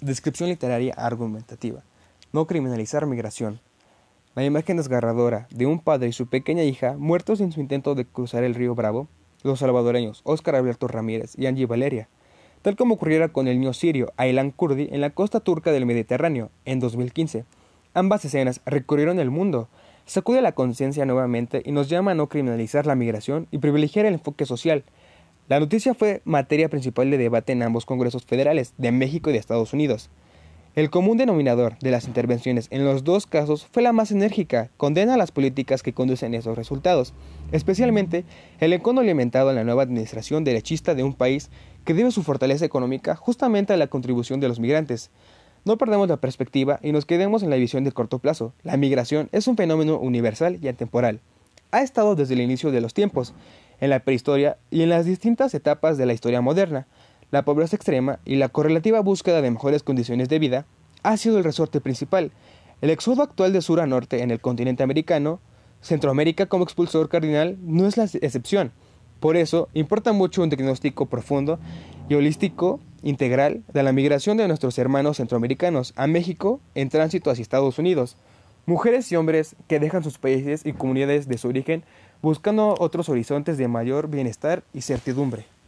Descripción literaria argumentativa. No criminalizar migración. La imagen desgarradora de un padre y su pequeña hija muertos en su intento de cruzar el río Bravo, los salvadoreños Óscar Alberto Ramírez y Angie Valeria, tal como ocurriera con el niño sirio Aylan Kurdi en la costa turca del Mediterráneo en 2015. Ambas escenas recorrieron el mundo, sacude la conciencia nuevamente y nos llama a no criminalizar la migración y privilegiar el enfoque social, la noticia fue materia principal de debate en ambos Congresos federales, de México y de Estados Unidos. El común denominador de las intervenciones en los dos casos fue la más enérgica, condena a las políticas que conducen a esos resultados, especialmente el encono alimentado en la nueva administración derechista de un país que debe su fortaleza económica justamente a la contribución de los migrantes. No perdamos la perspectiva y nos quedemos en la visión de corto plazo. La migración es un fenómeno universal y atemporal. Ha estado desde el inicio de los tiempos, en la prehistoria y en las distintas etapas de la historia moderna. La pobreza extrema y la correlativa búsqueda de mejores condiciones de vida ha sido el resorte principal. El éxodo actual de sur a norte en el continente americano, Centroamérica como expulsor cardinal, no es la excepción. Por eso, importa mucho un diagnóstico profundo y holístico integral de la migración de nuestros hermanos centroamericanos a México en tránsito hacia Estados Unidos. Mujeres y hombres que dejan sus países y comunidades de su origen buscando otros horizontes de mayor bienestar y certidumbre.